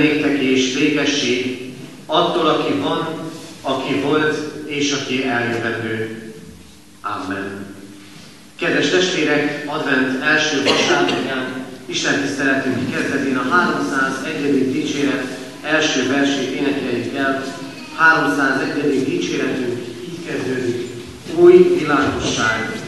néktek és békesség attól, aki van, aki volt és aki eljövendő. Amen. Kedves testvérek, advent első vasárnapján Isten tiszteletünk kezdetén a 301. dicséret első versét énekeljük el. 301. dicséretünk így kezdődik. Új világosság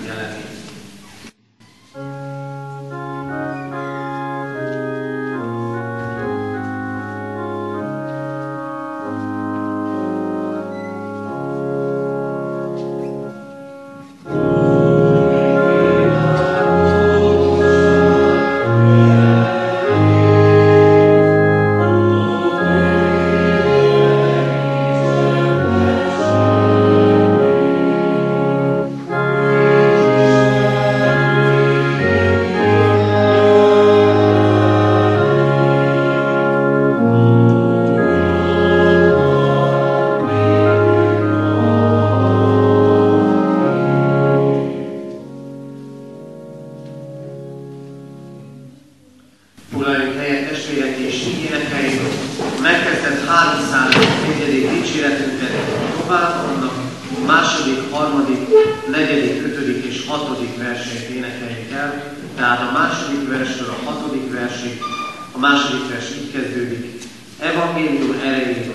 Evangélium erejét,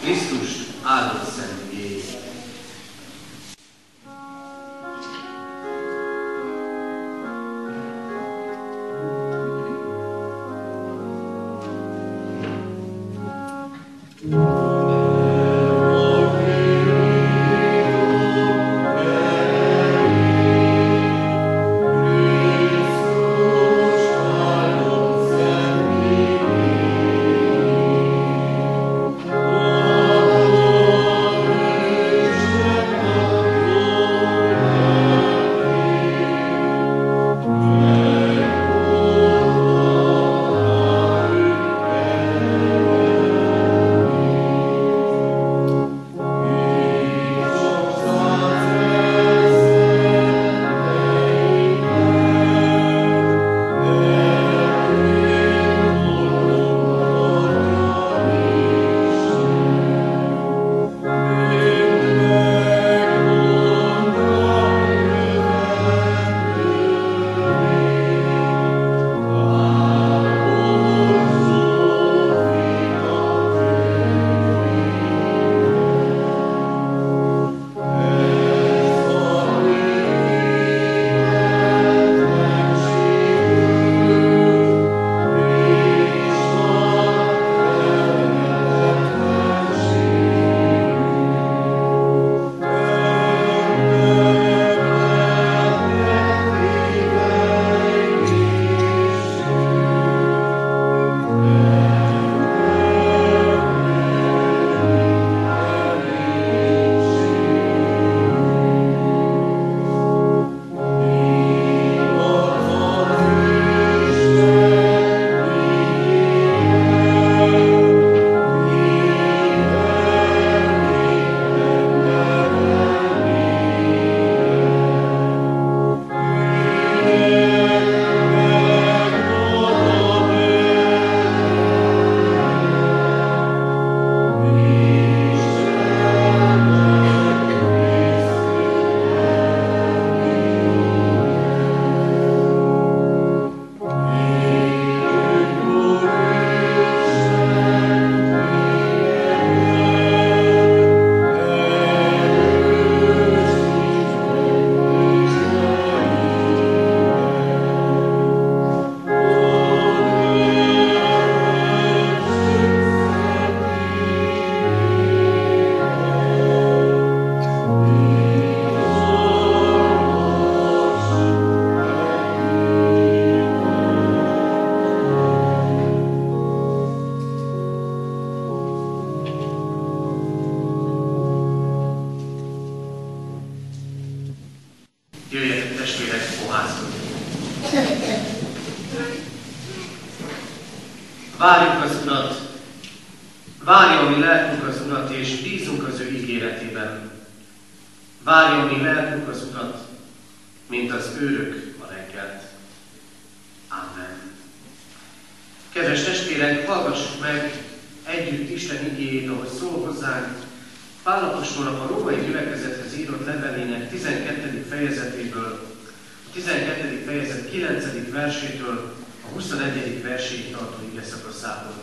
Krisztus áldott személyét. Őrök a reggelt. Amen. Kedves testvérek, hallgassuk meg együtt Isten igényét, ahogy szól hozzánk. Pálapostolnak a római gyülekezethez írott levelének 12. fejezetéből, a 12. fejezet 9. versétől a 21. verséig tartó ige szakaszából.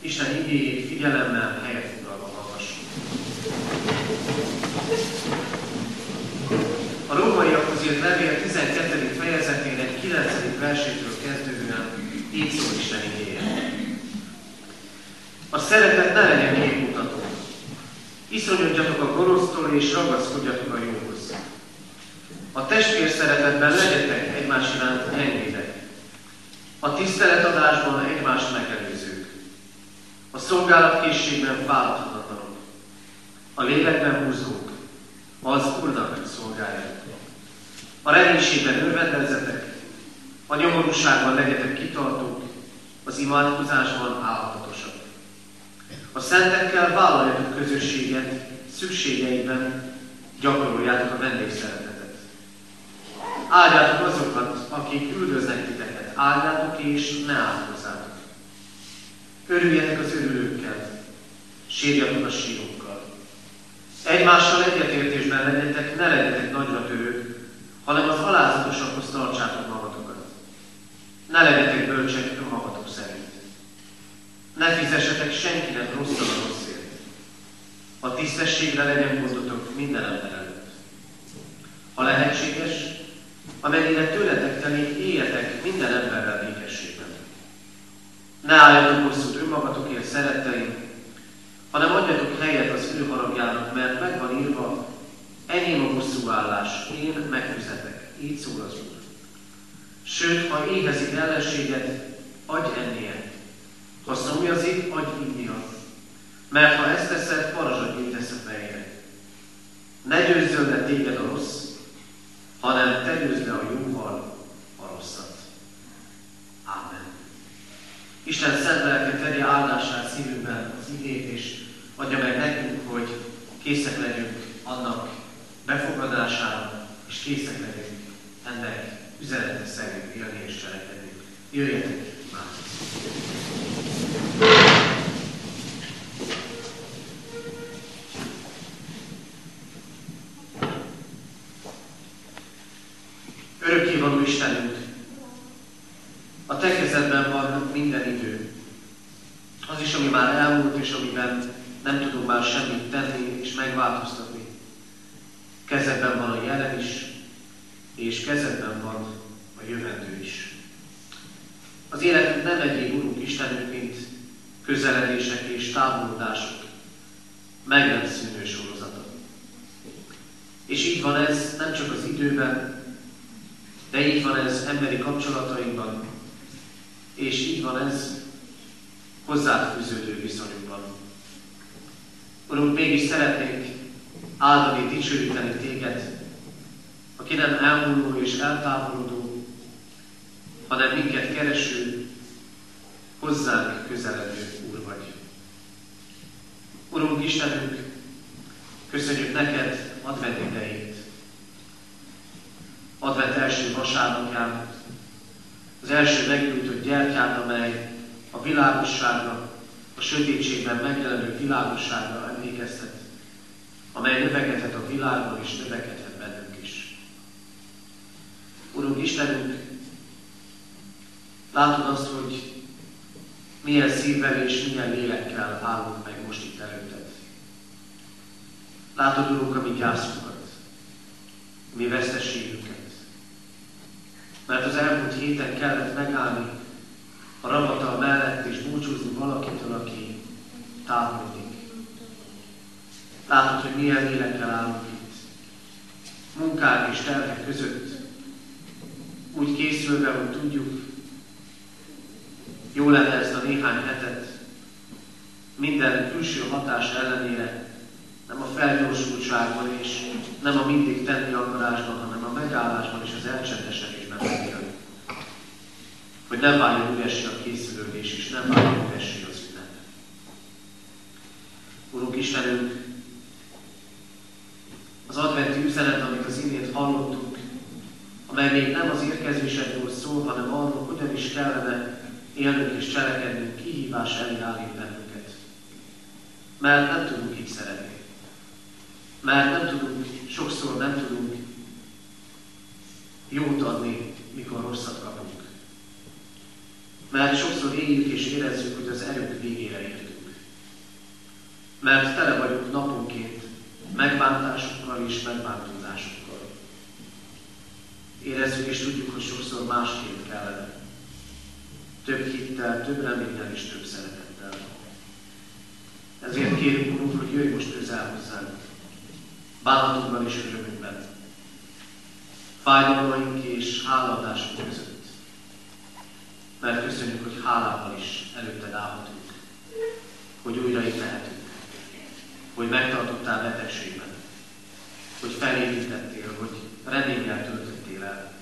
Isten igényét figyelemmel helyet foglalva hallgassuk. A rómaiakhoz írt levél 12. fejezetének 9. versétől kezdődően így szól Isten igéje. A szeretet ne legyen képmutató. Iszonyodjatok a gonosztól és ragaszkodjatok a jóhoz. A testvér szeretetben legyetek egymás iránt engédek. A tiszteletadásban egymást megelőzők. A szolgálatkészségben fáradhatatlanok. A lélekben húzók. Az Úrnak szolgáljatok. A reménységben örvendezetek, a nyomorúságban legyetek kitartók, az imádkozásban állatosak. A szentekkel vállaljatok közösséget, szükségeiben gyakoroljátok a vendégszeretetet. Áldjátok azokat, akik üldöznek titeket, áldjátok és ne áldozzátok. Örüljetek az örülőkkel, sírjatok a sírókkal. Egymással egyetértésben legyetek, ne legyetek nagyra törők, hanem az alázatosakhoz tartsátok magatokat. Ne legyetek bölcsek önmagatok szerint. Ne fizessetek senkinek rosszat a rosszért. A tisztességre legyen gondotok minden ember előtt. Ha lehetséges, amennyire tőletek telik, éljetek minden emberrel békességben. Ne álljatok hosszút önmagatokért, szeretteim, hanem adjatok helyet az ő haragjának, mert meg van írva, enyém a bosszúállás, én megfizetek. Így szól az Úr. Sőt, ha éhezik ellenséget, adj ennie. Ha szomjazik, adj innia. Mert ha ezt teszed, parazsat gyűjtesz a fejre. Ne győzzön le téged a rossz, hanem te győzz le a jóval a rosszat. Ámen. Isten szent lelke tegye áldását szívünkben az igét, és adja meg nekünk, hogy készek legyünk annak befogadására, és készek legyünk ennek üzenete szerint élni és cselekedni. Jöjjetek, Örökkévaló Istenünk, a Te kezedben van minden idő. Az is, ami már elmúlt, és amiben nem tudunk már semmit tenni és megváltoztatni. Kezedben van a jelen is, és kezedben van a jövendő is. Az életünk nem egy Urunk Istenünk, mint közeledések és távolodások, meg nem szűnő sorozata. És így van ez nem csak az időben, de így van ez emberi kapcsolatainkban, és így van ez hozzád fűződő viszonyunkban. Urunk, mégis szeretnénk áldani, dicsőíteni téged, aki nem elmúló és eltávolodó, hanem minket kereső, hozzánk közeledő Úr vagy. Urunk Istenünk, köszönjük neked advent idejét. Advent első vasárnapján, az első meggyújtott gyertyát, amely a világosságra, a sötétségben megjelenő világosságra emlékeztet, amely növekedhet a világban és növekedhet bennünk is. Urunk Istenünk, látod azt, hogy milyen szívvel és milyen lélekkel állunk meg most itt előtted. Látod, Urunk, a mi gyászunkat, a mi veszteségünket. Mert az elmúlt héten kellett megállni a ravatal mellett és búcsúzni valakitől, aki távolodik. Látod, hogy milyen lélekkel állunk itt. Munkák és tervek között. Úgy készülve, hogy tudjuk, jó lenne ezt a néhány hetet minden külső hatás ellenére nem a felgyorsultságban és nem a mindig tenni akarásban, hanem a megállásban és az elcsendesedésben megélni. Hogy nem váljon üressé a készülődés, és nem váljon üressé az ünnep. Urunk Istenünk, az adventi üzenet, amit az imént hallottunk, amely még nem az érkezésedről szól, hanem arról, hogyan is kellene élnünk és cselekednünk kihívás elé állít bennünket. Mert nem tudunk így szeretni. Mert nem tudunk, sokszor nem tudunk jót adni, mikor rosszat kapunk. Mert sokszor éljük és érezzük, hogy az erők végére értünk. Mert tele vagyunk naponként megbántásokkal és megbántózásokkal. Érezzük és tudjuk, hogy sokszor másként kellene. Több hittel, több reménnyel és több szeretettel. Ezért kérünk, Urunk, hogy jöjj most közel hozzánk. Bánatunkban és örömünkben. Fájdalmaink és háladásunk között. Mert köszönjük, hogy hálával is előtted állhatunk. Hogy újra itt lehetünk. Hogy megtartottál betegségben. Hogy felépítettél, hogy reménnyel töltöttél el.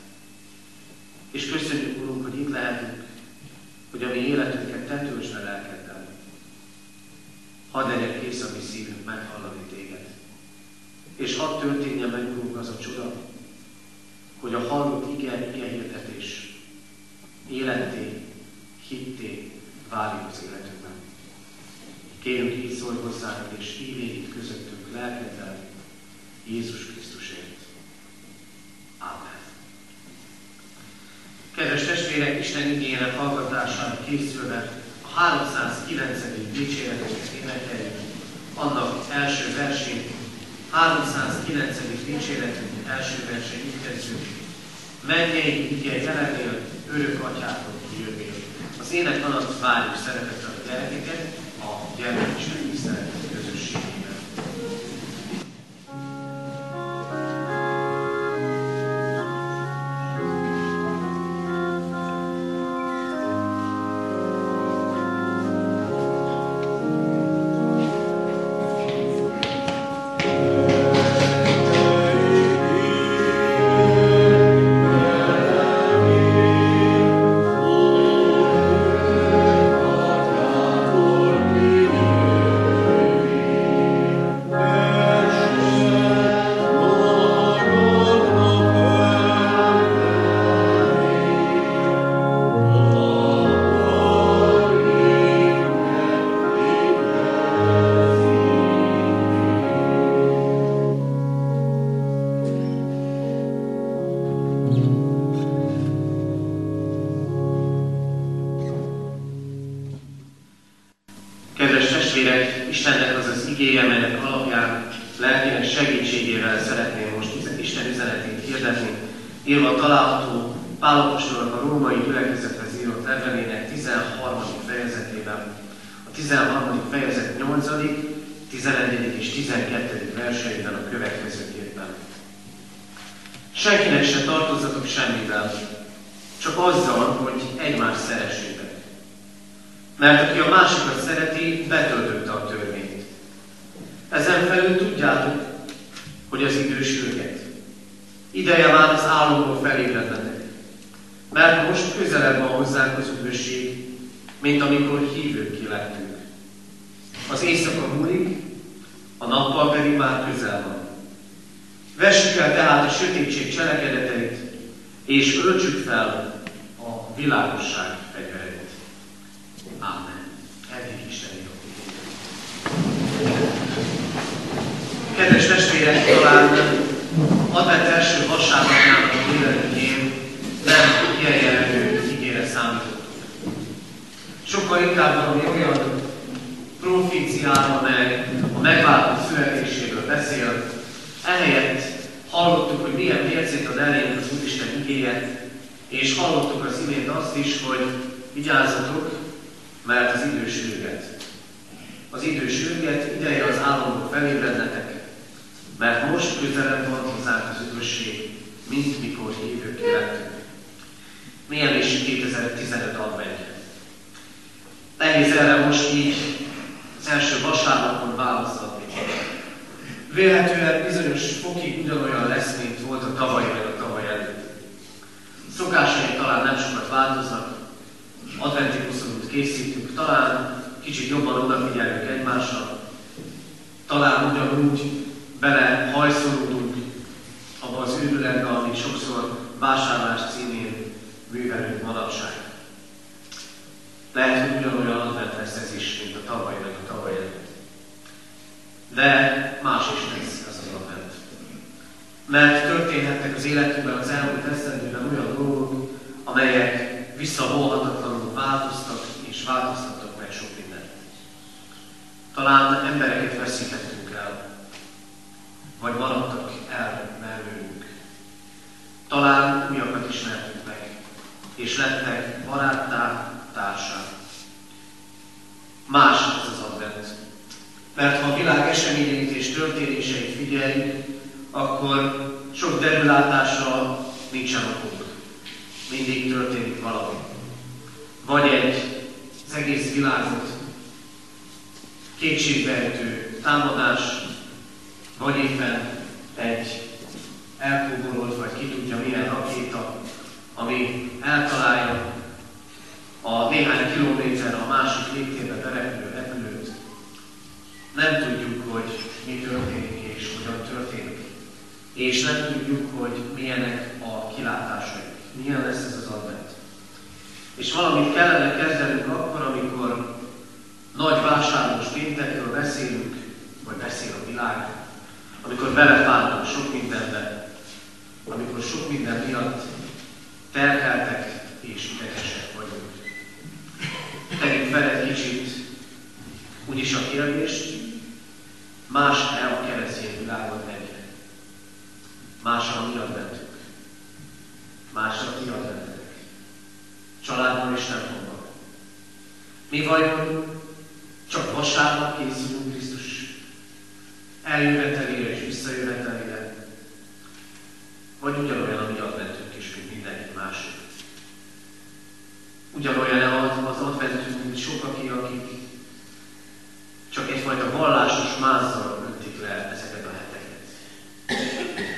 És köszönjük, Urunk, hogy itt lehetünk, hogy a mi életünket te töltsd fel lelkeddel. Hadd legyen kész a mi szívünk meghallani téged. És hadd történjen meg, Urunk, az a csoda, hogy a hallott ige, ige hirdetés életté, hitté válik az életünkben. Kérünk, így szólj hozzánk, és így itt közöttünk lelkeddel, Jézus Krisztusért. Amen. Kedves testvérek, Isten igényének hallgatására készülve a 309. dicséretünket énekeljük, annak első versén, 309. dicséretünk első versén így kezdődik. Menjél, igye jelenél, örök atyától kijönnél. Az ének alatt várjuk szeretettel a gyerekeket, Mert most közelebb van hozzánk az üdvösség, mint amikor hívők lettünk. Az éjszaka múlik, a nappal pedig már közel van. Vessük el tehát a sötétség cselekedeteit, és öltsük fel a világosság fegyvereit. Amen. Eddig Isten Kedves testvérek, talán advent első vasárnapjának a Sokkal inkább valami olyan proféciára, amely a megváltott születéséről beszél, ehelyett hallottuk, hogy milyen mércét ad elénk az Úristen igéje, és hallottuk az imént azt is, hogy vigyázzatok, mert az idő. Az idő sürget, ideje az álomok felébrednetek, mert most közelebb van hozzánk az üdvösség, mint mikor hívők lettünk. Milyen is 2015 adventje. Nehéz erre most így az első vasárnapon választani. Véletlenül bizonyos fokig ugyanolyan lesz, mint volt a tavaly vagy a tavaly előtt. Szokásai talán nem sokat változnak, adventi készítünk, talán kicsit jobban odafigyelünk egymásra, talán ugyanúgy bele hajszolódunk abba az őrületbe, amit sokszor vásárlás címén művelünk manapság. Lehet, hogy ugyanolyan advent lesz ez is, mint a tavaly, meg a tavaly előtt. De más is lesz ez az advent. Mert történhettek az életünkben az elmúlt esztendőben olyan dolgok, amelyek visszavonhatatlanul változtak és változtattak meg sok mindent. Talán embereket veszítettünk el, vagy maradtak el mellőnk. Talán újakat ismertünk meg, és lettek baráttá, társá. Más ez az advent. Mert ha a világ eseményeit és történéseit figyeljük, akkor sok derülátásra nincsen okunk. Mindig történik valami. Vagy egy az egész világot kétségbeejtő támadás, vagy éppen egy elkóborolt, vagy ki tudja milyen rakéta, ami eltalálja a néhány kilométer a másik légtérbe berepülő repülőt. Nem tudjuk, hogy mi történik és hogyan történik. És nem tudjuk, hogy milyenek a kilátásai. Milyen lesz ez az advent. És valamit kellene kezdenünk akkor, amikor nagy vásárlós péntekről beszélünk, vagy beszél a világ, amikor belefáradunk sok mindenbe, amikor sok minden miatt terheltek és idegesek Tegyük fel egy kicsit úgyis a kérdést, más-e a keresztény világon egyre? Más a mi adventünk? Más a mi adventek? Családban és templomban. Mi vajon csak vasárnap készülünk Krisztus eljövetelére és visszajövetelére, vagy ugyanolyan a mi adventünk is, mint mindenki másik. Ugyanolyan az adventünk, mint sokaki, akik csak egyfajta vallásos mázzal öntik le ezeket a heteket.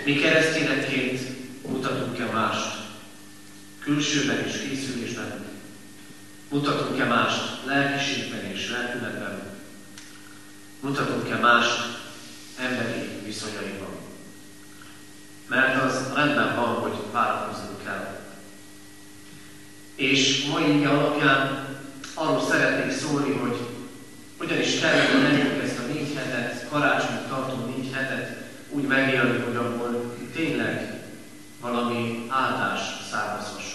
Mi keresztényekként mutatunk-e mást külsőben és készülésben, mutatunk-e mást lelkiségben és lelkületben, mutatunk-e mást emberi viszonyaiban. Mert az rendben van, hogy várakoznunk kell. És mai ige alapján arról szeretnék szólni, hogy hogyan is kellene nekünk ezt a négy hetet, karácsony tartó négy hetet úgy megélni, hogy abból tényleg valami áldás származhasson.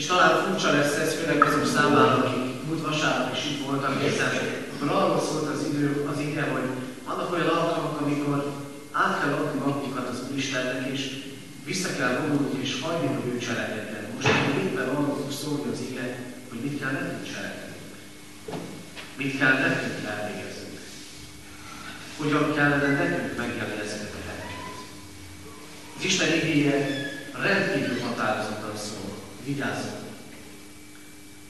És talán furcsa lesz ez, főleg azok számára, akik múlt vasárnap is itt voltak, hiszen akkor arról szólt az idő, az ige, hogy vannak olyan alkalmak, amikor át kell adni magunkat az Úristennek, és vissza kell vonulni, és hagyni, hogy ő cselekedjen. Most éppen arról fog szólni az ige, hogy mit kell nekünk cselekedni. Mit kell nekünk elvégeznünk. Hogyan kellene nekünk megjelni ezeket a helyeket. Az Isten igéje rendkívül határozottan szól. Vigyázzunk!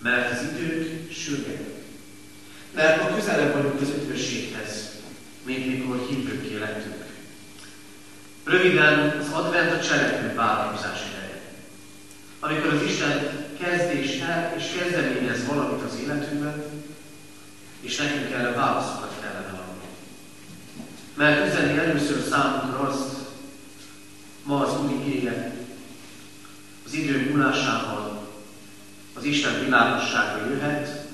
Mert az idők sürgetnek. Mert ma közelebb vagyunk az üdvösséghez, mint mikor hívőké lettünk. Röviden az advent a cselekvő vállalkozás ideje. Amikor az Isten kezd és, el, és kezdeményez valamit az életünkben, és nekünk erre válaszokat kellene adni. Mert üzeni először számunkra azt, ma az Úr igéje, az idő múlásával az Isten világossága jöhet,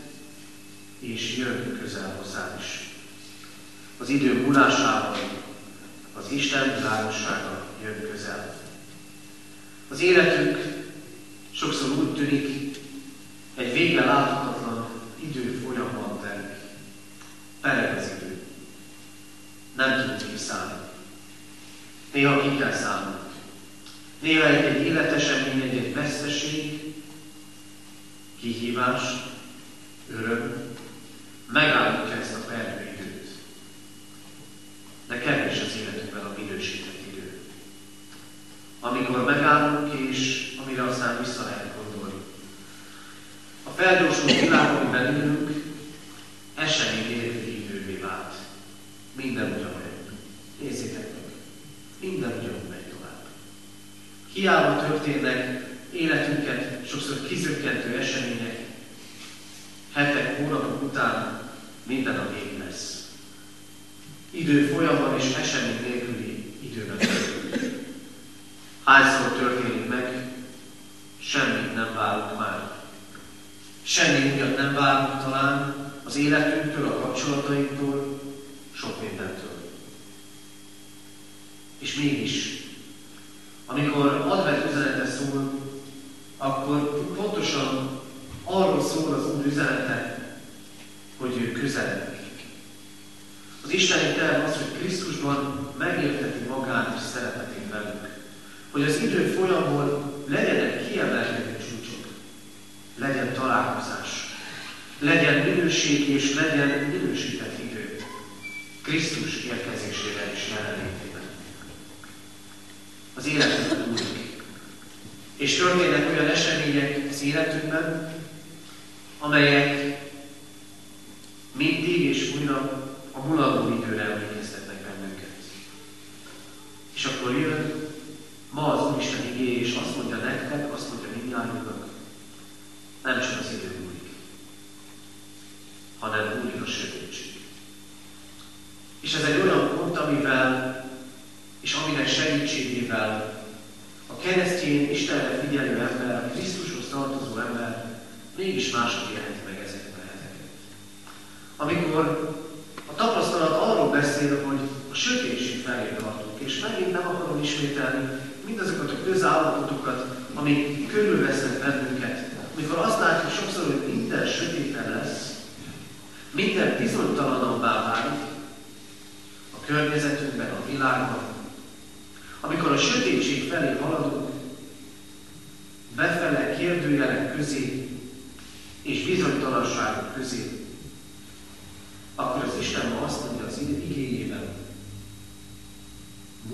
és jön közel hozzád is az idő múlásával az Isten világossága jön közel. Az életünk sokszor úgy tűnik, egy vége láthatatlan idő folyamban telik. Pereg az idő. Nem tudunk kiszállni. Néha ki kell szállnunk. Néha egy, egy életesemény, egy, egy veszteség, kihívás, öröm, megálljuk ezt a pergő de kevés az életünkben a minősített idő. Amikor megállunk, és amire aztán vissza lehet gondolni. A felgyorsult világ, amiben élünk, esemény vált. Minden ugyanolyan. Nézzétek meg. Minden ugyanúgy megy tovább. Hiába történnek életünket sokszor kizökkentő események, hetek, hónapok után minden a vég lesz idő folyamban és esemény nélküli időben történik. Hányszor történik meg, semmit nem várunk már. Semmi miatt nem várunk talán az életünktől, a kapcsolatainktól, sok mindentől. És mégis, amikor advent üzenete szól, akkor pontosan arról szól az Úr üzenete, hogy ő közelebb az Isteni terv az, hogy Krisztusban megérteti magát és szeretetét velünk. Hogy az idő folyamból legyenek kiemelkedő csúcsok, legyen találkozás, legyen minőség és legyen idő. Krisztus érkezésével és jelenlétében. Az életünk múlik. És történnek olyan események az életünkben, amelyek mindig és újra a mulató időre emlékeztetnek bennünket. És akkor jön ma az Úristen igé, és azt mondja nektek, azt mondja mindjárt, nem csak az idő múlik, hanem múlik a sötétség. És ez egy olyan pont, amivel, és aminek segítségével a keresztény Istenre figyelő ember, a Krisztushoz tartozó ember mégis mások élheti meg ezeket a helyzeteket. Amikor tapasztalat arról beszél, hogy a sötétség felé tartunk, és megint nem akarom ismételni mindazokat a közállapotokat, amik körülvesznek bennünket. Amikor azt látjuk sokszor, hogy minden sötéten lesz, minden bizonytalanabbá válik a környezetünkben, a világban, amikor a sötétség felé haladunk, befele kérdőjelek közé és bizonytalanságok közé, akkor az Isten ma azt mondja az igényében,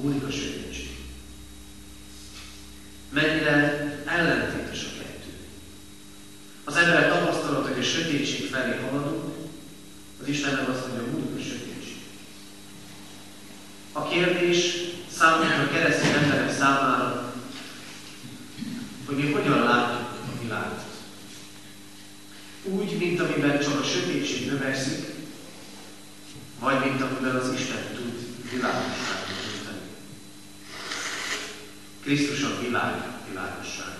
múlik a sötétség. Mennyire ellentétes a kettő. Az emberek tapasztalat, hogy a sötétség felé haladunk, az Isten nem azt mondja, múlik a sötétség. A kérdés számunkra keresztény emberek számára, hogy mi hogyan látjuk a világot. Úgy, mint amiben csak a sötétség növekszik, vagy mint amivel az Isten tud nyújtani. Krisztus a világ világosság.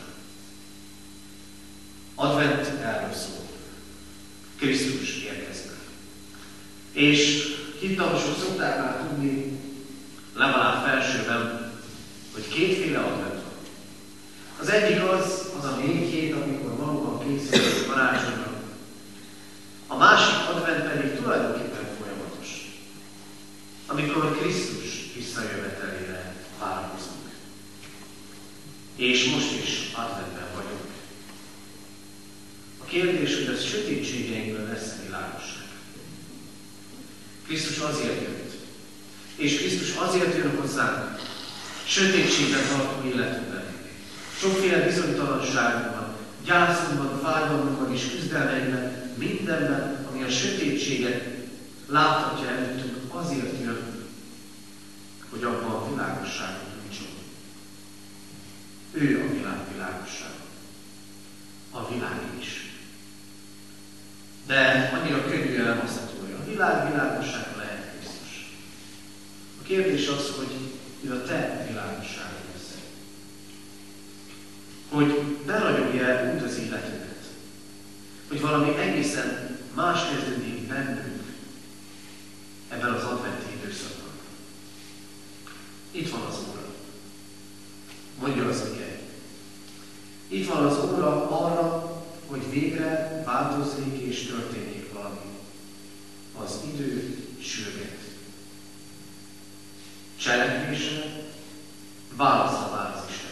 Advent erről szól. Krisztus érkezik. És hittamosok szokták már tudni, legalább felsőben, hogy kétféle advent van. Az egyik az, az a négy hét, amikor valóban készül a karácsonyra. A másik advent pedig tulajdonképpen amikor Krisztus visszajövetelére várakozunk. És most is adventben vagyunk. A kérdés, hogy az sötétségeinkből lesz világosság. Krisztus azért jött. És Krisztus azért jön hozzánk, sötétségben tartó életünkben. Sokféle bizonytalanságban, gyászunkban, fájdalmunkban és küzdelmeinkben, mindenben, ami a sötétséget láthatja előttünk, azért jön, hogy abban a világosságot nyújtson. Ő a világ világosság. A világ is. De annyira könnyű elmondható, hogy a világ világossága lehet Krisztus. A kérdés az, hogy ő a te világosságod lesz. Hogy beragyogja úgy az életünket, hogy valami egészen más kezdődik bennünk, ebben az adventi időszakban. Itt van az Óra. Mondja az ige. Itt van az Óra arra, és történjék valami. Az idő sürget. Cselekvése válasza vár az Isten.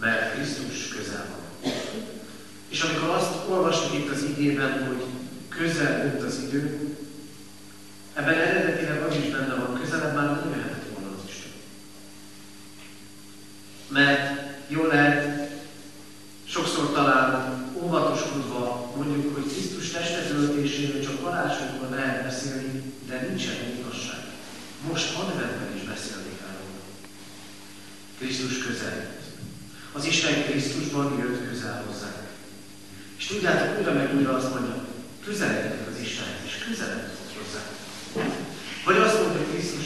Mert Krisztus közel van. És amikor azt olvasjuk itt az igében, hogy közel jött az idő, Ebben eredetileg az is benne van, közelebb már nem jöhetett volna az Isten. Mert jól lehet, sokszor talán óvatoskodva mondjuk, hogy Krisztus testetöltéséről csak karácsonykor lehet beszélni, de nincsen igazság. Most adventben is beszélni kell róla. Krisztus közel jött. Az Isten Krisztusban jött közel hozzánk. És tudjátok, újra meg újra azt mondja, közeledjetek az Istenhez, és közeledjetek hozzánk. Vagy azt mondja Krisztus,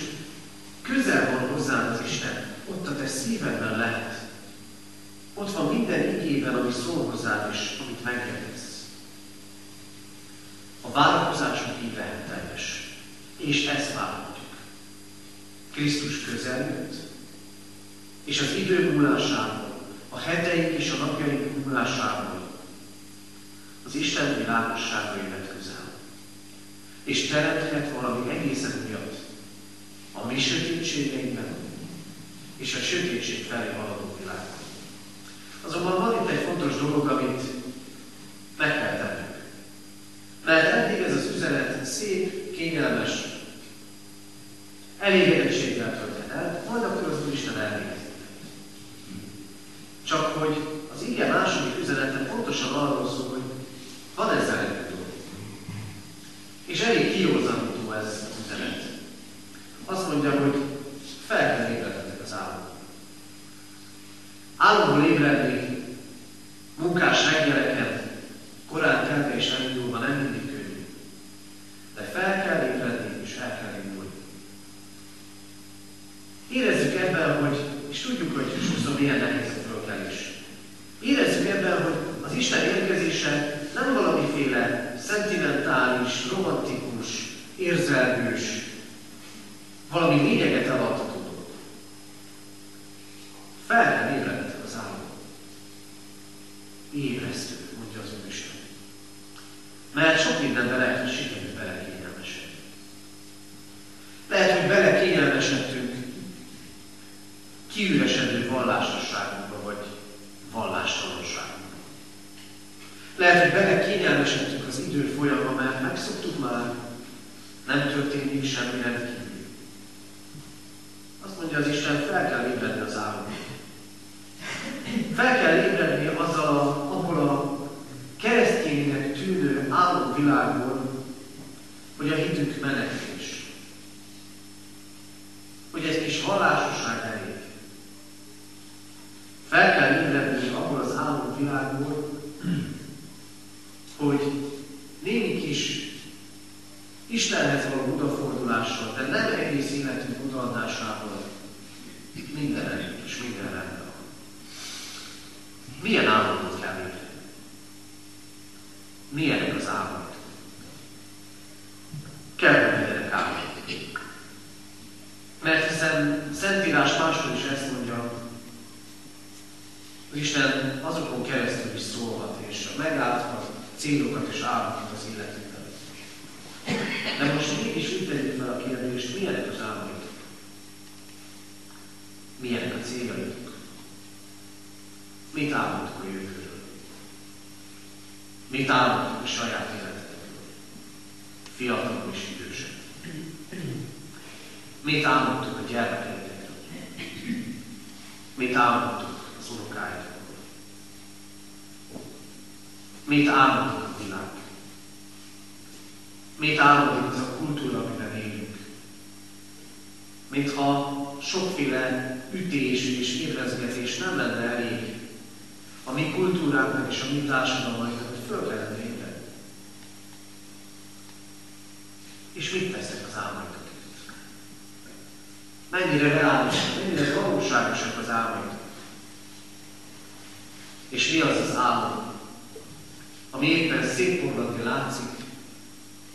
közel van hozzám az Isten, ott a te szívedben lehet. Ott van minden igében, ami szól hozzád, és amit megértesz. A várakozásunk íve teljes. És ezt várhatjuk. Krisztus közel jött, és az idő múlásával, a heteink és a napjaink múlásával az Isten világossága jöhet közel. És teremthet valami egészen miatt a mi sötétségeinkben és a sötétség felé haladó világban. Azonban van itt egy fontos dolog, amit meg kell tennünk. Mert eddig ez az üzenet szép, kényelmes, elégedettséggel tölthet el, majd akkor az Úristen elvégez. Csak hogy az igen második üzenete pontosan arról szól, hogy van ezzel egy dolog. És elég kiózanító ez az üzenet. Azt mondja, hogy fel kell ébrednetek az államot. Álomból ébredni, munkás reggeleken, korán kelve és elindulva nem mindig könnyű. De fel kell ébredni, és el kell indulni. Érezzük ebben, hogy, és tudjuk, hogy sokszor milyen nehéz a fölkelés. Érezzük ebben, hogy az Isten érkezése nem valamiféle szentimentális, romantikus, érzelműs, valami lényeget eladható dolog. Fel kell ébrednetek az állam. Ébresztő, mondja az Úristen. Mert sok mindenben lehet, hogy sikerült belekényelmesedni. Lehet, hogy belekényelmesedtünk kiüresedő vallásosságunkba, vagy vallástalanságunkba. Lehet, hogy bele kényelmesedtünk az idő folyama, mert megszoktuk már, nem történik semmi rendkívül. Azt mondja az Isten, fel kell ébredni az államot. Fel kell ébredni azzal a, abból a kereszténynek tűnő álomvilágból, hogy a hitük menekülés. Hogy egy kis vallásosság elég. Fel kell ébredni abból az álomvilágból, hogy némi kis Istenhez való odafordulással, de nem egész életünk odaadásával minden elég és minden rendben. Milyen államot Milyenek az államok? Kell, legyenek államok. Mert hiszen Szentírás máshol is ezt mondja, hogy Isten azokon keresztül is szólhat, és megállhat célokat és álmokat az életünkben. De most mégis úgy tegyük fel a kérdést, milyenek az álmaitok? Milyenek a céljaitok? Mit álmodtok a álmodtok a saját életetekről? Fiatalok és idősek. Mit álmodtok a gyermekeitekről? Mit álmodtok az unokáitokról? Mit álmodik a világ? Mit álmodik az a kultúra, amiben élünk? Mintha sokféle ütés és ébrezgetés nem lenne elég a mi kultúránknak és a mi társadalmainknak, föl ébredni. És mit tesznek az álmaitok Mennyire reálisak, mennyire valóságosak az álmaitok? És mi az az álom, ami éppen szétporladni látszik,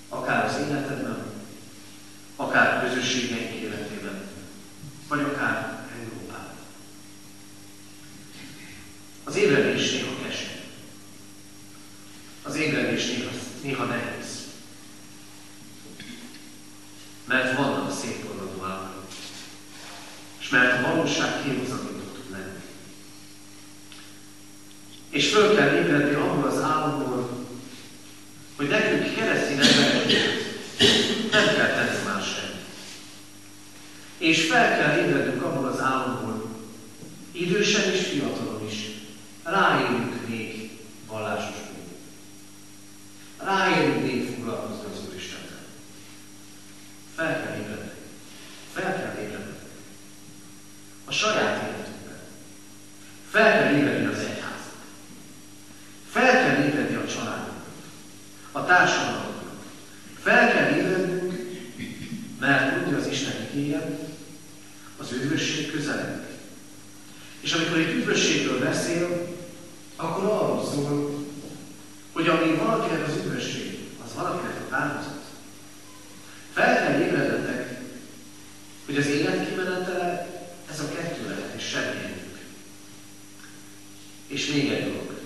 akár az életedben, akár közösségeink életében, vagy akár Európában. Az ébredés néha keserű. Az ébredés néha, néha nehéz. Mert vannak a szétporladó álmok. És mert a valóság kihozatító tud lenni. És föl kell ébredni abból az álomból, hogy nekünk keresztény embereket nem kell tenni más sem. És fel kell ébrednünk abból az álomból, idősen és fiatalon is, ráérünk még vallásos Ráérünk még foglalkozni az Úristennel. Fel kell ébredni. Fel kell ébredni. A saját életünkben. Fel kell ébredni az fel kell ébredni a családnak, a társadalomnak. Fel kell ébrednünk, mert mondja az Isten igéje, az üdvösség közeledik. És amikor egy üdvösségről beszél, akkor arról szól, hogy ami valakinek az üdvösség, az valakinek a bánat. Fel kell ébrednetek, hogy az élet kimenetele ez a kettő lehet, és semmi És még egy dolog.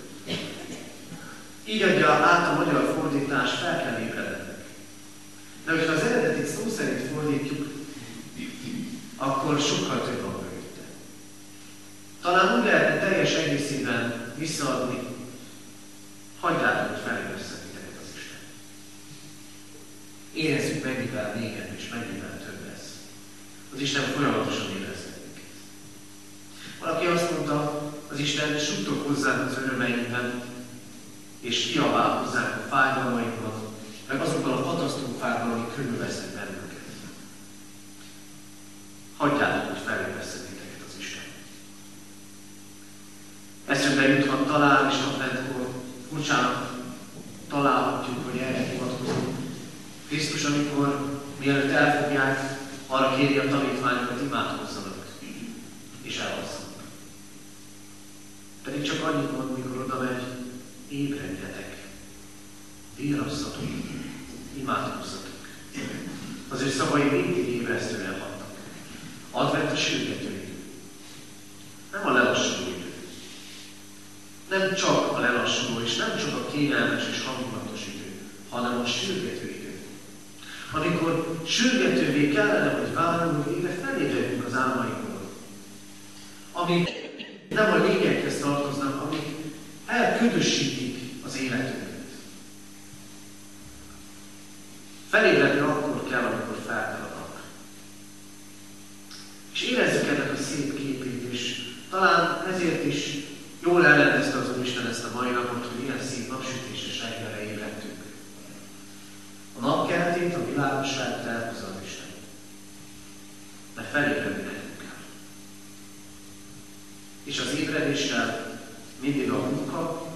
Így adja át a magyar fordítás, fel kell ébrednetek. De hogyha az eredetit szó szerint fordítjuk, akkor sokkal több van mögötte. Talán úgy lehetne teljes egészében visszaadni, hagyjátok, hogy felébresszek titeket az Isten. Érezzük mennyivel még és mennyivel több lesz. Az Isten folyamatosan érezhet minket. Valaki azt mondta, az Isten suttog hozzánk az örömeinkben, és kiabál hozzánk a fájdalmainkban, meg azokban a katasztrófákban, amik körülvesznek bennünket. Hagyjátok, hogy felébresztek titeket az Isten. Eszünkbe juthat talán, és adventkor furcsán találhatjuk, hogy erre hivatkozunk. Krisztus, amikor mielőtt elfogják, arra kéri a tanítványokat, imádkozzanak, és elalszanak. Pedig csak annyit mond, mikor oda megy, ébredjetek, víraszatok, imádkozzatok. Az ő szavai mindig ébresztően hatnak. Advent a sürgető idő. Nem a lelassuló idő. Nem csak a lelassuló, és nem csak a kényelmes és hangulatos idő, hanem a sürgető idő. Amikor sürgetővé kellene, hogy válunk, végre felébredjünk az álmainkból. Amik nem a lényeghez tartoznak, amik elködösítik az életünket. Felébredni akkor kell, amikor felkapnak. És érezzük ennek a szép képét, és talán ezért is jól elrendezte az Úristen ezt a mai napot, hogy ilyen szép napsütéses reggelre ébredtünk. A napkeltét, a világosságot elhozza az Isten. Kell. És az ébredéssel mindig a munka,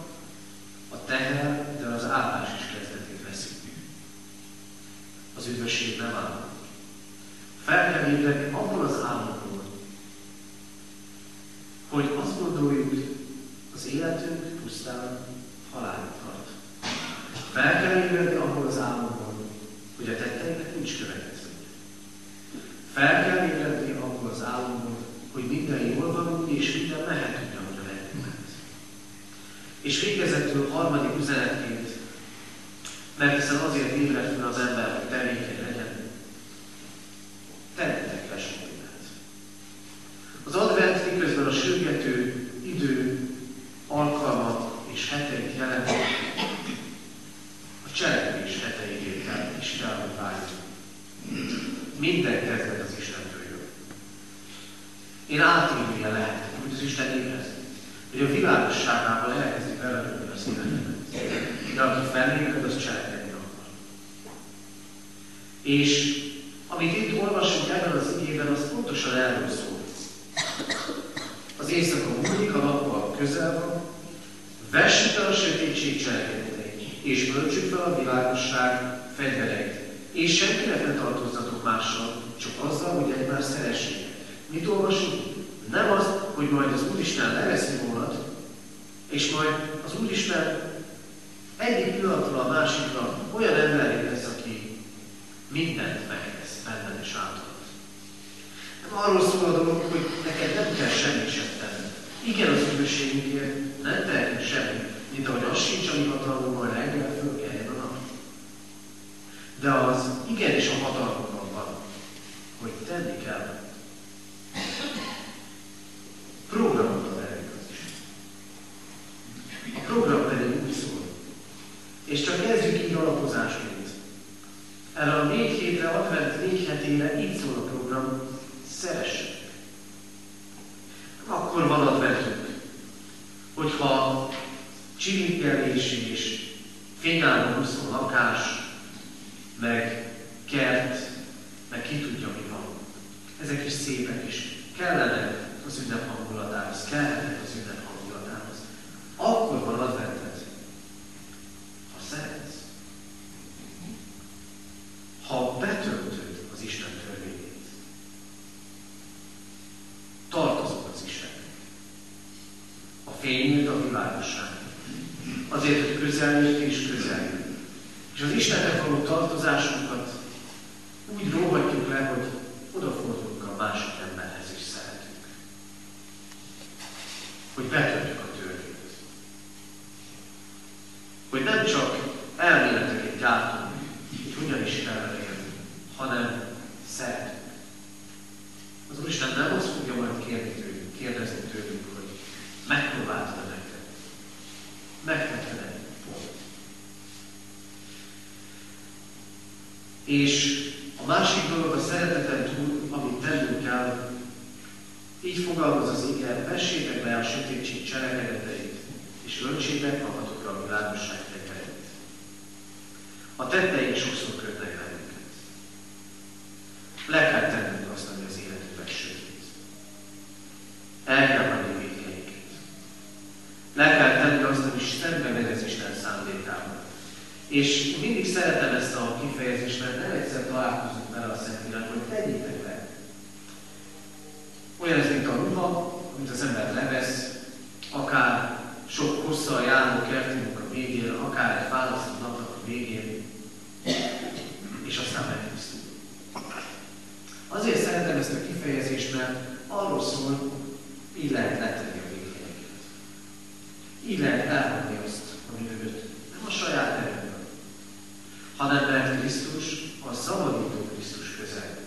a teher, de az állás is kezdetét veszik. Az üdvösség nem áll. Fel kell ébredni abból az álmokból, hogy azt gondoljuk, az életünk pusztán halálig tart. Fel kell ébredni abból az álmokból, hogy a tetteinek nincs következmény. Fel kell ébredni álmokból, hogy minden jól van, és minden mehet úgy, ahogy a lehet. És végezetül harmadik üzenetként, mert hiszen azért ébred fel az ember, hogy tevékeny legyen, tennetek le sok Az advent miközben a sürgető idő, alkalmat és heteit jelent, a cselekvés heteit kell, és kell, hogy váljon. Minden kezdet az Istentől jön. Én átélője lehetek, hogy az Isten érez, hogy a világosságával elkezdi beledobni a szívemet. De aki felébred, az cselekedni akar. És amit itt olvasunk ebben az igében, az pontosan erről szól. Az éjszaka múlik, a nappal közel van, vessük fel a sötétség cselekedeteit, és öltsük fel a világosság fegyvereit. És senkinek ne tartozzatok mással, csak azzal, hogy egymást szeressék. Mit olvasunk? Nem az, hogy majd az Úristen leveszi volat, és majd az Úristen egyik pillanatról a másikra olyan ember lesz, aki mindent megtesz benned és által. Nem arról szól a dolog, hogy neked nem kell semmit sem tenni. Igen, az üdvösségünkért nem tehetünk semmit, mint ahogy az sincs, ami hatalmunkban reggel fölkeljen a nap. De az igenis a hatalmunkban van, hogy tenni kell. Programot erejük az is. A program pedig úgy szól. És csak kezdjük így alapozásként. Erre a négy hétre, advent négy hetére így szól a program, szeressetek. Akkor van adventünk, hogyha csilingelés és fényálló úszó lakás, meg kert, meg ki tudja, mi van. Ezek is szépek, és kellenek az ünnep hangulatához, kellenek az ünnep hangulatához. Akkor van adventet, ha szeretsz. Ha betöltöd az Isten törvényét, tartozol az Istennek. fényült a világosság. Azért, hogy közeljük és közeljük. És az Istennek való tartozásunkat úgy róhatjuk le, hogy odafordulunk a másik emberhez és szeretünk. Hogy betöltjük a törvényt. Hogy nem csak elméleteket gyártunk, hogy hogyan is kell élni, hanem szeretünk. Az Úristen nem azt fogja majd kérni tőlünk, kérdezni tőlünk, hogy megpróbáltad neked. Megtetted És a másik dolog a szereteten túl, amit tennünk kell, így fogalmaz az ige, vessétek le a sötétség cselekedeteit, és öltsétek magatokra a világosság teteit. A tetteink sokszor kötnek bennünket. Le kell tennünk azt, ami az életünkben sötét. El kell hagyni védkeinket. Le kell tenni azt, ami szembe megy az Isten szándékával. És mindig szeretem ezt a kifejezést, mert nem egyszer találkozunk vele a Szentírásban, hogy tegyétek le. Olyan ez, mint a ruha, amit az ember levesz, akár sok hosszal járó kertünk a végén, akár egy választott napnak a végén, és aztán megtisztul. Azért szeretem ezt a kifejezést, mert arról szól, így lehet letenni a végéneket. Így lehet elhagyni azt, ami mögött nem a saját erőt, hanem mert Krisztus a szabadító Krisztus közel.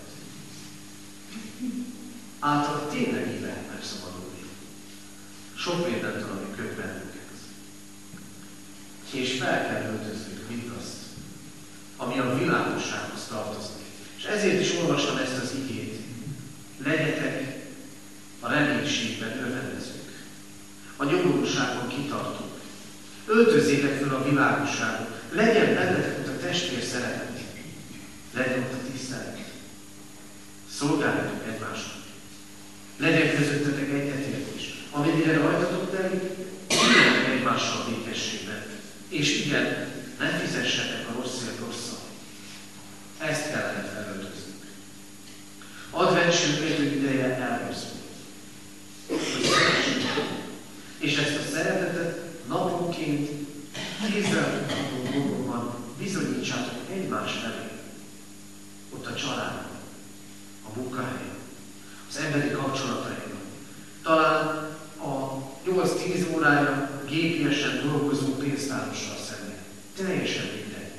Által tényleg így lehet megszabadulni. Sok mindentől, ami köt bennünket. És fel kell öltöznünk mindazt, ami a világossághoz tartozik. És ezért is olvastam ezt az igét. Legyetek a reménységben örvendezők. A nyomorúságon kitartók. Öltözzétek fel a világosságot. Legyen bennetek ott a testvér szeretet. Legyen ott a tisztelet. Szolgáljatok egymásnak. Legyen közöttetek egyetértés. Amennyire rajtatok telik, legyen egymással békességben. És igen, ne fizessetek a rosszért rosszat. Ezt kellene felöltöznünk. Adventsünk egy ideje elről És ezt a szeretetet naponként kézzel dolgokban bizonyítsátok egymás felé. Ott a család, a munkahelyen, az emberi kapcsolataiban. Talán a 8-10 órája gépiesen dolgozó pénztárossal szemben. Teljesen mindegy.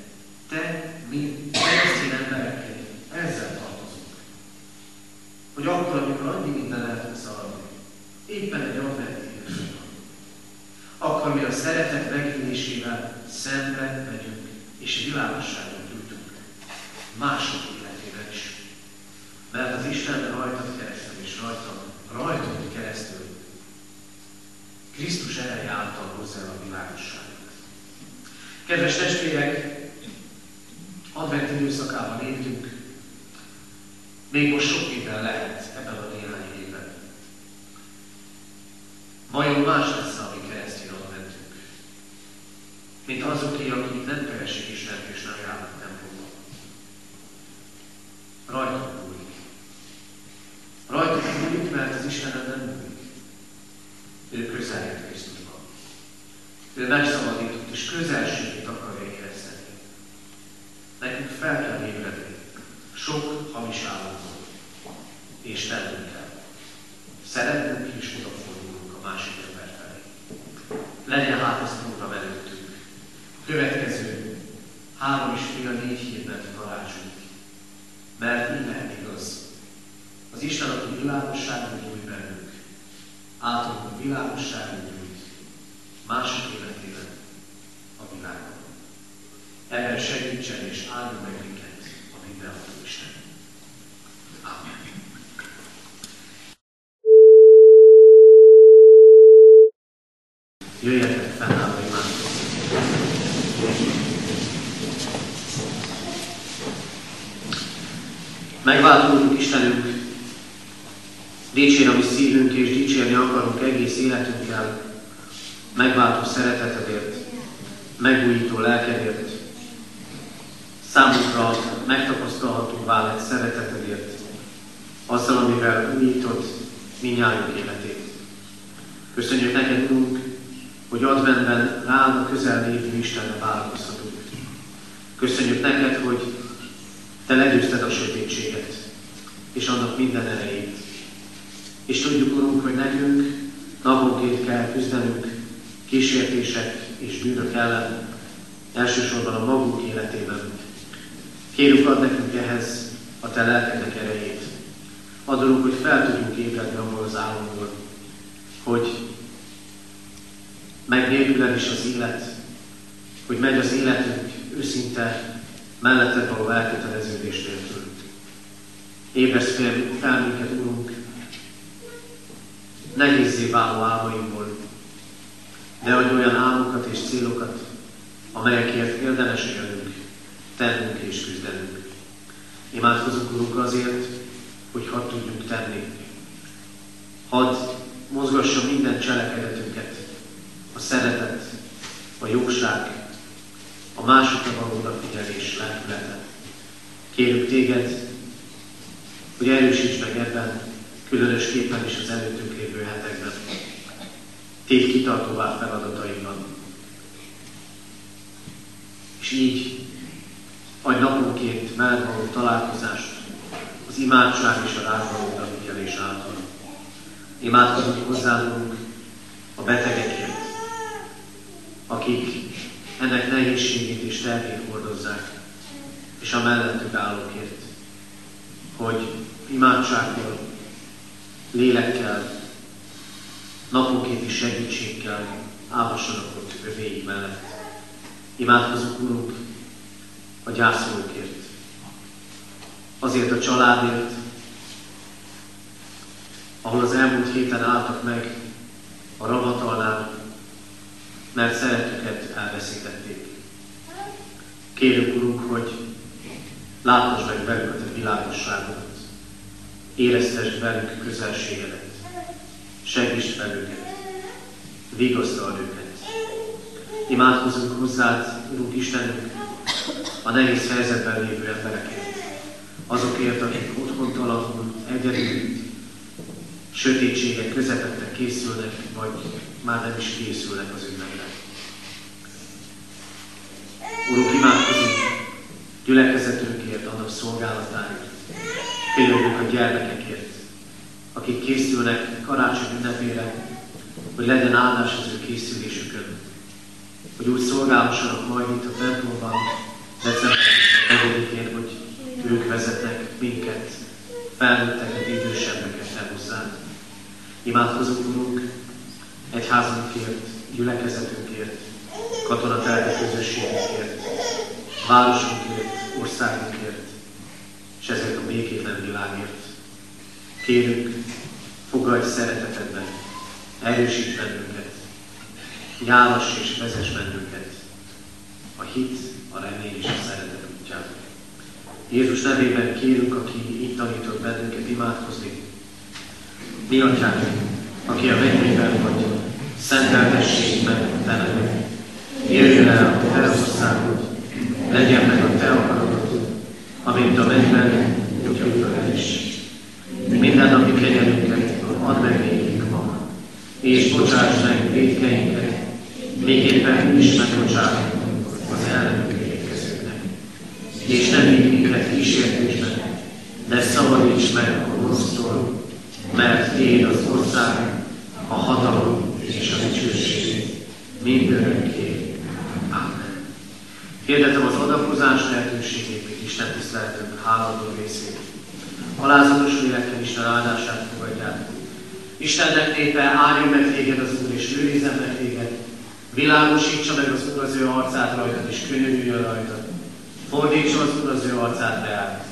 Te, mi, keresztény emberekkel ezzel tartozunk. Hogy akkor, amikor annyi minden el tud szaladni, éppen egy adventi akkor mi a szeretet megélésével szembe megyünk, és világosságot jutunk mások életében is. Mert az Isten rajtad keresztül, és rajtad, rajtad keresztül Krisztus ereje által hozzá a világosságot. Kedves testvérek, advent időszakában éltünk, még most sok minden lehet ebben a néhány évben. Vajon más lesz, ami keresztény adventünk, mint azoké, akik nem keresik Istent és nem járnak templomba. Rajtuk múlik. Rajtuk múlik, mert az Istenem nem múlik. Ő közel jött Krisztusban. Ő megszabadított, és közelségét akarja érezni. Nekünk fel kell ébredni sok hamis államból, és tennünk kell. Szeretnünk és odafordulunk a másik ember felé. Legyen hát ez program előttünk. A következő három és fél négy hétben varázsunk. Mert így lehet igaz. Az Isten, aki világosságot nyújt bennünk, általunk a világosságot nyújt másik életében a világon. Ebben segítsen és áldja meg minket a mindenható Isten. Amen. Jöjjetek fennállva imádkozni. Megváltunk Istenünk, dicsér a mi szívünk, és dicsérni akarunk egész életünkkel, megváltó szeretetedért, megújító lelkedért, számunkra megtapasztalható vált szeretetedért, azzal, amivel újítod minnyájunk életét. Köszönjük neked, Úrunk, hogy adventben rád a közel lévő Istenre vállalkozhatunk. Köszönjük neked, hogy te legyőzted a sötétséget, és annak minden erejét. És tudjuk, Urunk, hogy nekünk naponként kell küzdenünk kísértések és bűnök ellen, elsősorban a magunk életében. Kérjük, ad nekünk ehhez a Te lelkednek erejét. Adunk, hogy fel tudjunk ébredni abból az álomból, hogy meg nélküled is az élet, hogy megy az életünk őszinte, melletted való elköteleződés nélkül. Ébresz fel minket, Urunk, nehézé váló álmainkból, de adj olyan álmokat és célokat, amelyekért érdemes élnünk, tennünk és küzdenünk. Imádkozunk, Urunk, azért, hogy hadd tudjunk tenni. Hadd mozgassa minden cselekedetünket, a szeretet, a jóság, a másikra való odafigyelés lelkülete. Kérjük téged, hogy erősíts meg ebben, különösképpen is az előttünk lévő hetekben. Tégy kitartóvá feladatainkban. És így adj naponként veled való találkozást az imádság és a rád való odafigyelés által. Imádkozunk hozzánk a betegekért, akik ennek nehézségét és terhét hordozzák, és a mellettük állókért, hogy imádsággal, lélekkel, naponként is segítséggel állhassanak ott övéi mellett. Imádkozunk, Urunk, a gyászolókért, azért a családért, ahol az elmúlt héten álltak meg a ravatalnál, mert szeretüket elveszítették. Kérjük, Urunk, hogy látasd meg velük a Te világosságodat, éreztesd velük közelségedet, segítsd fel őket, vigasztald őket. Imádkozunk hozzád, Urunk Istenünk, a nehéz helyzetben lévő emberekért, azokért, akik otthontalanul, egyedül, sötétségek közepette készülnek, vagy már nem is készülnek az ünnepre. Urunk, imádkozunk. Gyülekezetünkért, annak szolgálatáért, Kérjük a gyermekekért, akik készülnek karácsony ünnepére, hogy legyen áldás az ő készülésükön, hogy úgy szolgálhassanak majd itt a templomban, december 4 hogy ők vezetnek minket, felnőtteket, idősebbeket te hozzád. Imádkozunk, Urunk, egyházunkért, gyülekezetünkért, katonatelke közösségünkért, városunkért, országunkért, és ezért a békétlen világért. Kérünk, fogadj szeretetedben, erősíts bennünket, járass és vezess bennünket a hit, a remény és a szeretet útján. Jézus nevében kérünk, aki itt tanított bennünket imádkozni. Mi atyánk, aki a mennyében vagy, szenteltessék meg te neved. Jöjjön el a te legyen meg a te akaratod, amint a mennyben, úgy a földön is. Minden napi kegyelünket add meg nékünk ma, és bocsáss meg védkeinket, miképpen mi is megbocsátunk az ellenünk érkezőknek. És nem így minket kísértésben, de szabadíts meg a gonosztól, mert Téd az ország, a hatalom és a dicsőség mindörökké. Hirdetem az adakozás lehetőségét, mint Isten tiszteletünk háladó részét. Alázatos lélekkel Isten áldását fogadják. Istennek népe, álljon meg téged az Úr, és őrizzen meg téged. Világosítsa meg az Úr az ő arcát rajtad, és könyörüljön rajtad. Fordítsa az Úr az ő arcát reád,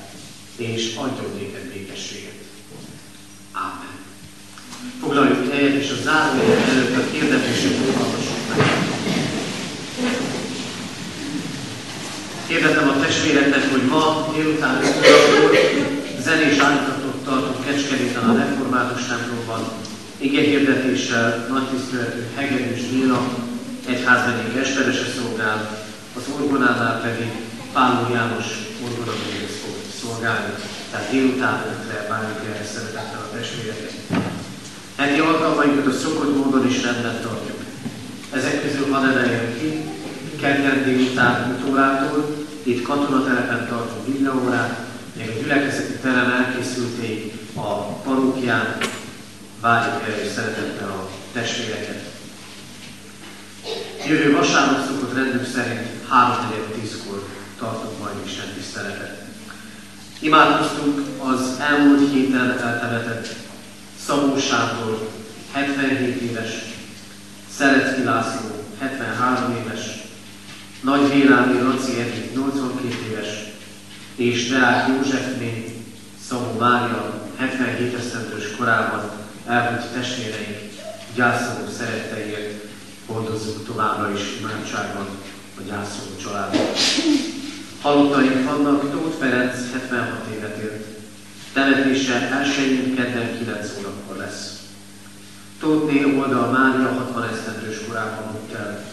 és adjon néked békességet. Amen. Foglaljuk helyet, és a zárójel előtt a kérdezéseket hallgassuk meg. Kérdezem a testvéreknek, hogy ma délután 5 órakor zenés állítatot tartunk Kecskeméten a református templomban. Ige hirdetéssel nagy tiszteletű Hegedűs Béla, egyházmegyék esperese szolgál, az orgonánál pedig Páló János orgonaművész fog szolgálni. Tehát délután ötre várjuk erre szeretettel a testvéreket. Heti alkalmainkat a szokott módon is rendben tartjuk. Ezek közül hadd emeljem ki, kedden délután 5 órától, itt katonatelepen tartunk videóórát, még a gyülekezeti terem elkészülték a parókián, várjuk el és szeretettel a testvéreket. Jövő vasárnap szokott rendünk szerint 3-4-10-kor tartunk majd Isten tiszteletet. Imádkoztunk az elmúlt héten eltemetett Szabó Sándor, 77 éves, Szeretki László, 73 éves, Nagy Vélányi Laci Edith, 82 éves, és Deák Józsefné, Szabó Mária, 77 esztendős korában elhunyt testvéreink gyászoló szeretteiért hordozzuk továbbra is imádságban a gyászoló családot. Halottaink vannak, Tóth Ferenc 76 évet élt. Temetése elsőjén kedden 9 órakor lesz. Tóthné Oldal Mária 60 esztendős korában el.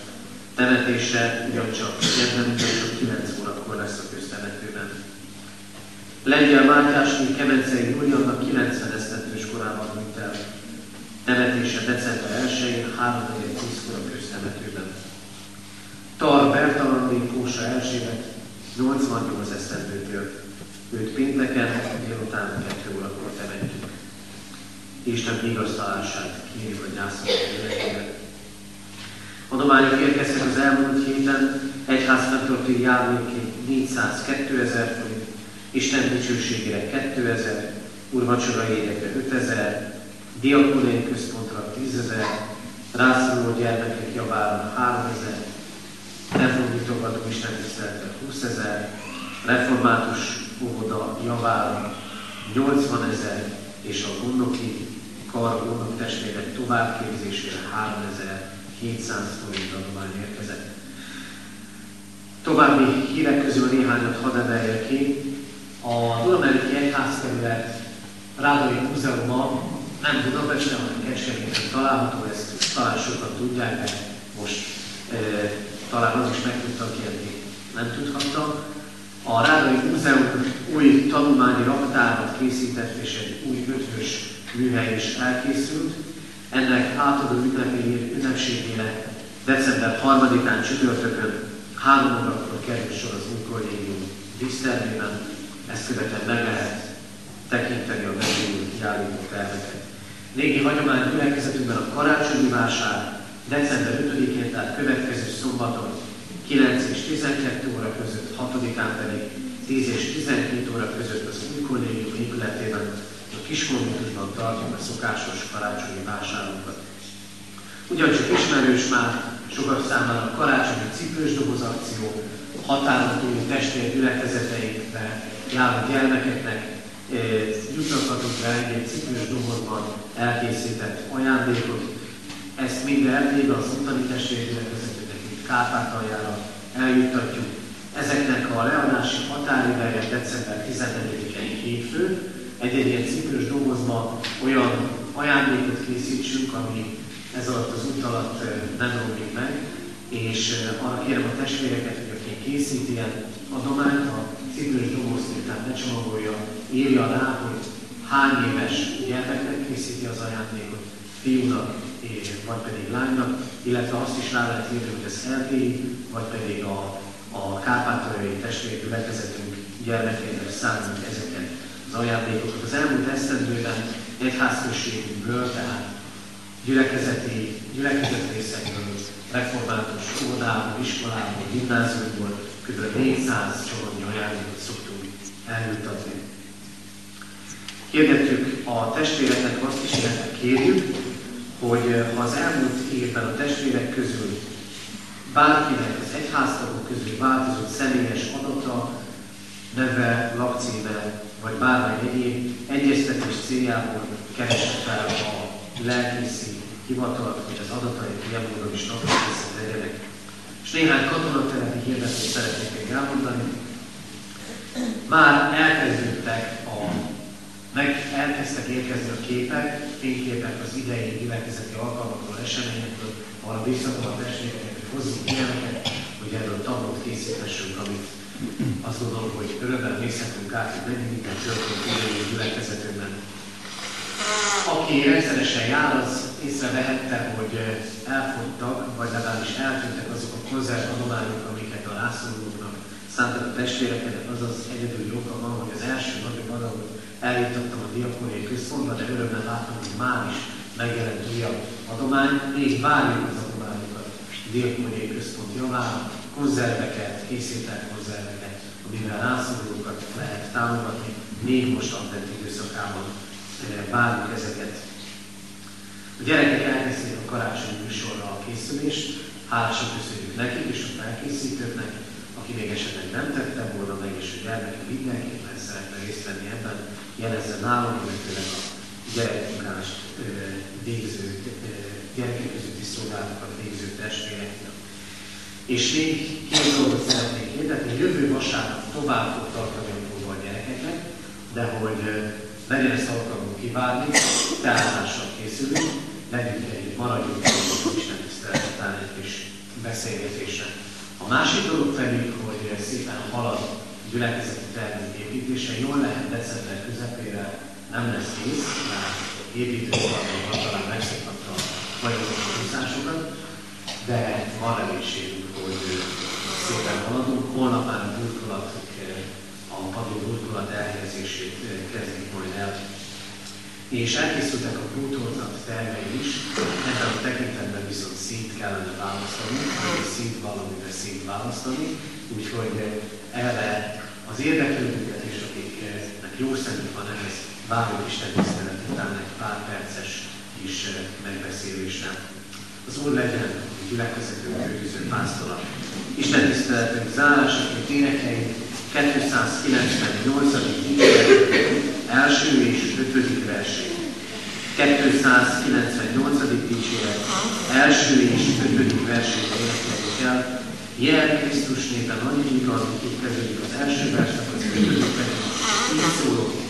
Temetése ugyancsak kedden ugyancsak 9 órakor lesz a köztemetőben. Lengyel Márkásné Kemencei Júliannak 90 esztendős korában hunyt el. Temetése december 1-én 3-10 a köztemetőben. Tar Bertalanné Kósa Erzsébet 88 esztendőt élt. Őt pénteken délután 2 órakor temetjük. Isten vigasztalását kérjük a gyászoló életében. Adományok érkeztek az elmúlt héten, egyház fenntartói járulékként 402 ezer forint, Isten dicsőségére 2000, urvacsora énekre 5000, diakonén központra 10 ezer, rászoruló gyermekek javára 3000, reformítogató Isten tiszteletre 20 ezer, református óvoda javára 80 ezer, és a gondoki kar gondok testvérek továbbképzésére 3700 forint adomány érkezett. További hírek közül néhányat hadd emeljek ki. A Dunameliki Egyházkerület Rádai Múzeuma nem Budapesten, hanem Kecskeméten található, ezt talán sokan tudják, de most e, talán az is megtudta, aki eddig nem tudhatta. A Rádai Múzeum új tanulmányi raktárat készített, és egy új ötvös műhely is elkészült. Ennek átadó ünnepségére december 3-án csütörtökön három órakor kerül sor az új kollégium dísztermében, ezt követően meg lehet tekinteni a megújult kiállító terveket. Régi hagyomány gyülekezetünkben a karácsonyi vásár december 5-én, tehát következő szombaton 9 és 12 óra között, 6-án pedig 10 és 12 óra között az új kollégium épületében a Kismondatusban tartjuk a szokásos karácsonyi vásárunkat. Ugyancsak ismerős már sokak számára a karácsonyi cipős doboz akció, határon túli testvér gyülekezeteikbe járó gyermekeknek juttathatunk be egy cipős dobozban elkészített ajándékot. Ezt mind eltéve az ottani testvérgyülekezetünknek itt Kárpátaljára eljuttatjuk. Ezeknek a leadási határideje december 14-i hétfő. Egy-egy ilyen cipős dobozban olyan ajándékot készítsünk, ami ez alatt az út alatt nem romlik meg, és arra kérem a testvéreket, hogy aki készít ilyen adományt, a cipős dobozt, tehát ne csomagolja, írja rá, hogy hány éves gyermeknek készíti az ajándékot, fiúnak vagy pedig lánynak, illetve azt is rá lehet írni, hogy ez LTI, vagy pedig a, a Kárpátaljai testvérgyülekezetünk gyermekeinek számít. Ezeket az ajándékokat. Az elmúlt esztendőben egyházközségünkből, tehát gyülekezeti, gyülekezeti részekből, református óvodából, iskolából, gimnáziumból kb. 400 csomagnyi ajándékot szoktunk eljutatni. Kérdettük a testvéreket azt is, illetve kérjük, hogy ha az elmúlt évben a testvérek közül bárkinek az egyháztagok közül változott személyes adata, neve, lakcíme, vagy bármely egyéb egyeztetés céljából keresse fel a lelkészi hivatalat, hogy az adatait ilyen módon is napra legyenek. És néhány katonatelepi hirdetést szeretnék még elmondani. Már elkezdődtek a, meg elkezdtek érkezni a képek, fényképek az idei gyülekezeti alkalmakról, eseményekről, arra visszatom a testvéreket, hogy hozzunk ilyeneket, hogy erről tablót készíthessünk, amit azt gondolom, hogy örömmel nézhetünk át, hogy mennyi minden történt idei gyülekezetünkben. Aki rendszeresen jár, az észrevehette, hogy elfogytak, vagy legalábbis eltűntek azok a konzervadományok, amiket a rászorulóknak szántak a testvéreket, az egyedüli oka van, hogy az első napja valahogy eljutottam a diakóniai központba, de örömmel látom, hogy már is megjelent újabb adomány, még várjuk az adományokat a diakóniai központ javára, konzerveket, készített konzerveket, amivel rászorulókat lehet támogatni, még most advent időszakában várjuk ezeket. A gyerekek elkezdték a karácsonyi műsorra a készülést, hálásan köszönjük nekik és a felkészítőknek, aki még esetleg nem tette volna meg, és a gyermeke mindenképpen szeretne részt venni ebben, jelezze nálam, illetőleg a gyerekmunkást végző, gyerekek közötti szolgálatokat végző testvéreknek. És még két dolgot szeretnék hirdetni, jövő vasárnap tovább fog tartani a a gyerekeknek, de hogy legyen ezt alkalmunk kivárni, tázással készülünk, legyünk együtt, maradjunk együtt Isten tisztelet egy kis beszélgetésre. A másik dolog pedig, hogy szépen halad a gyülekezeti termék építése, jól lehet december közepére nem lesz kész, mert építőkarban talán megszokhatta a magyarok húzásokat, de van reménységünk, hogy szépen haladunk. Holnap már a burkolatok, a padló burkolat elhelyezését kezdik majd el és elkészültek a bútornak tervei is, ebben a tekintetben viszont szint kellene választani, vagy szint valamivel szint választani, úgyhogy erre az érdeklődőket és akiknek jó szemük van ehhez, várjuk Isten tisztelet után egy pár perces is megbeszélésre. Az Úr legyen a gyülekezető kőtűző pásztola. Isten tiszteletünk zárásaként énekeljük 298. első és ötödik versét. 298. dicséret első és ötödik versét énekeljük el. Jel Krisztus népe nagy igaz, itt kezdődik az első versnek, az ötödik pedig így szólok.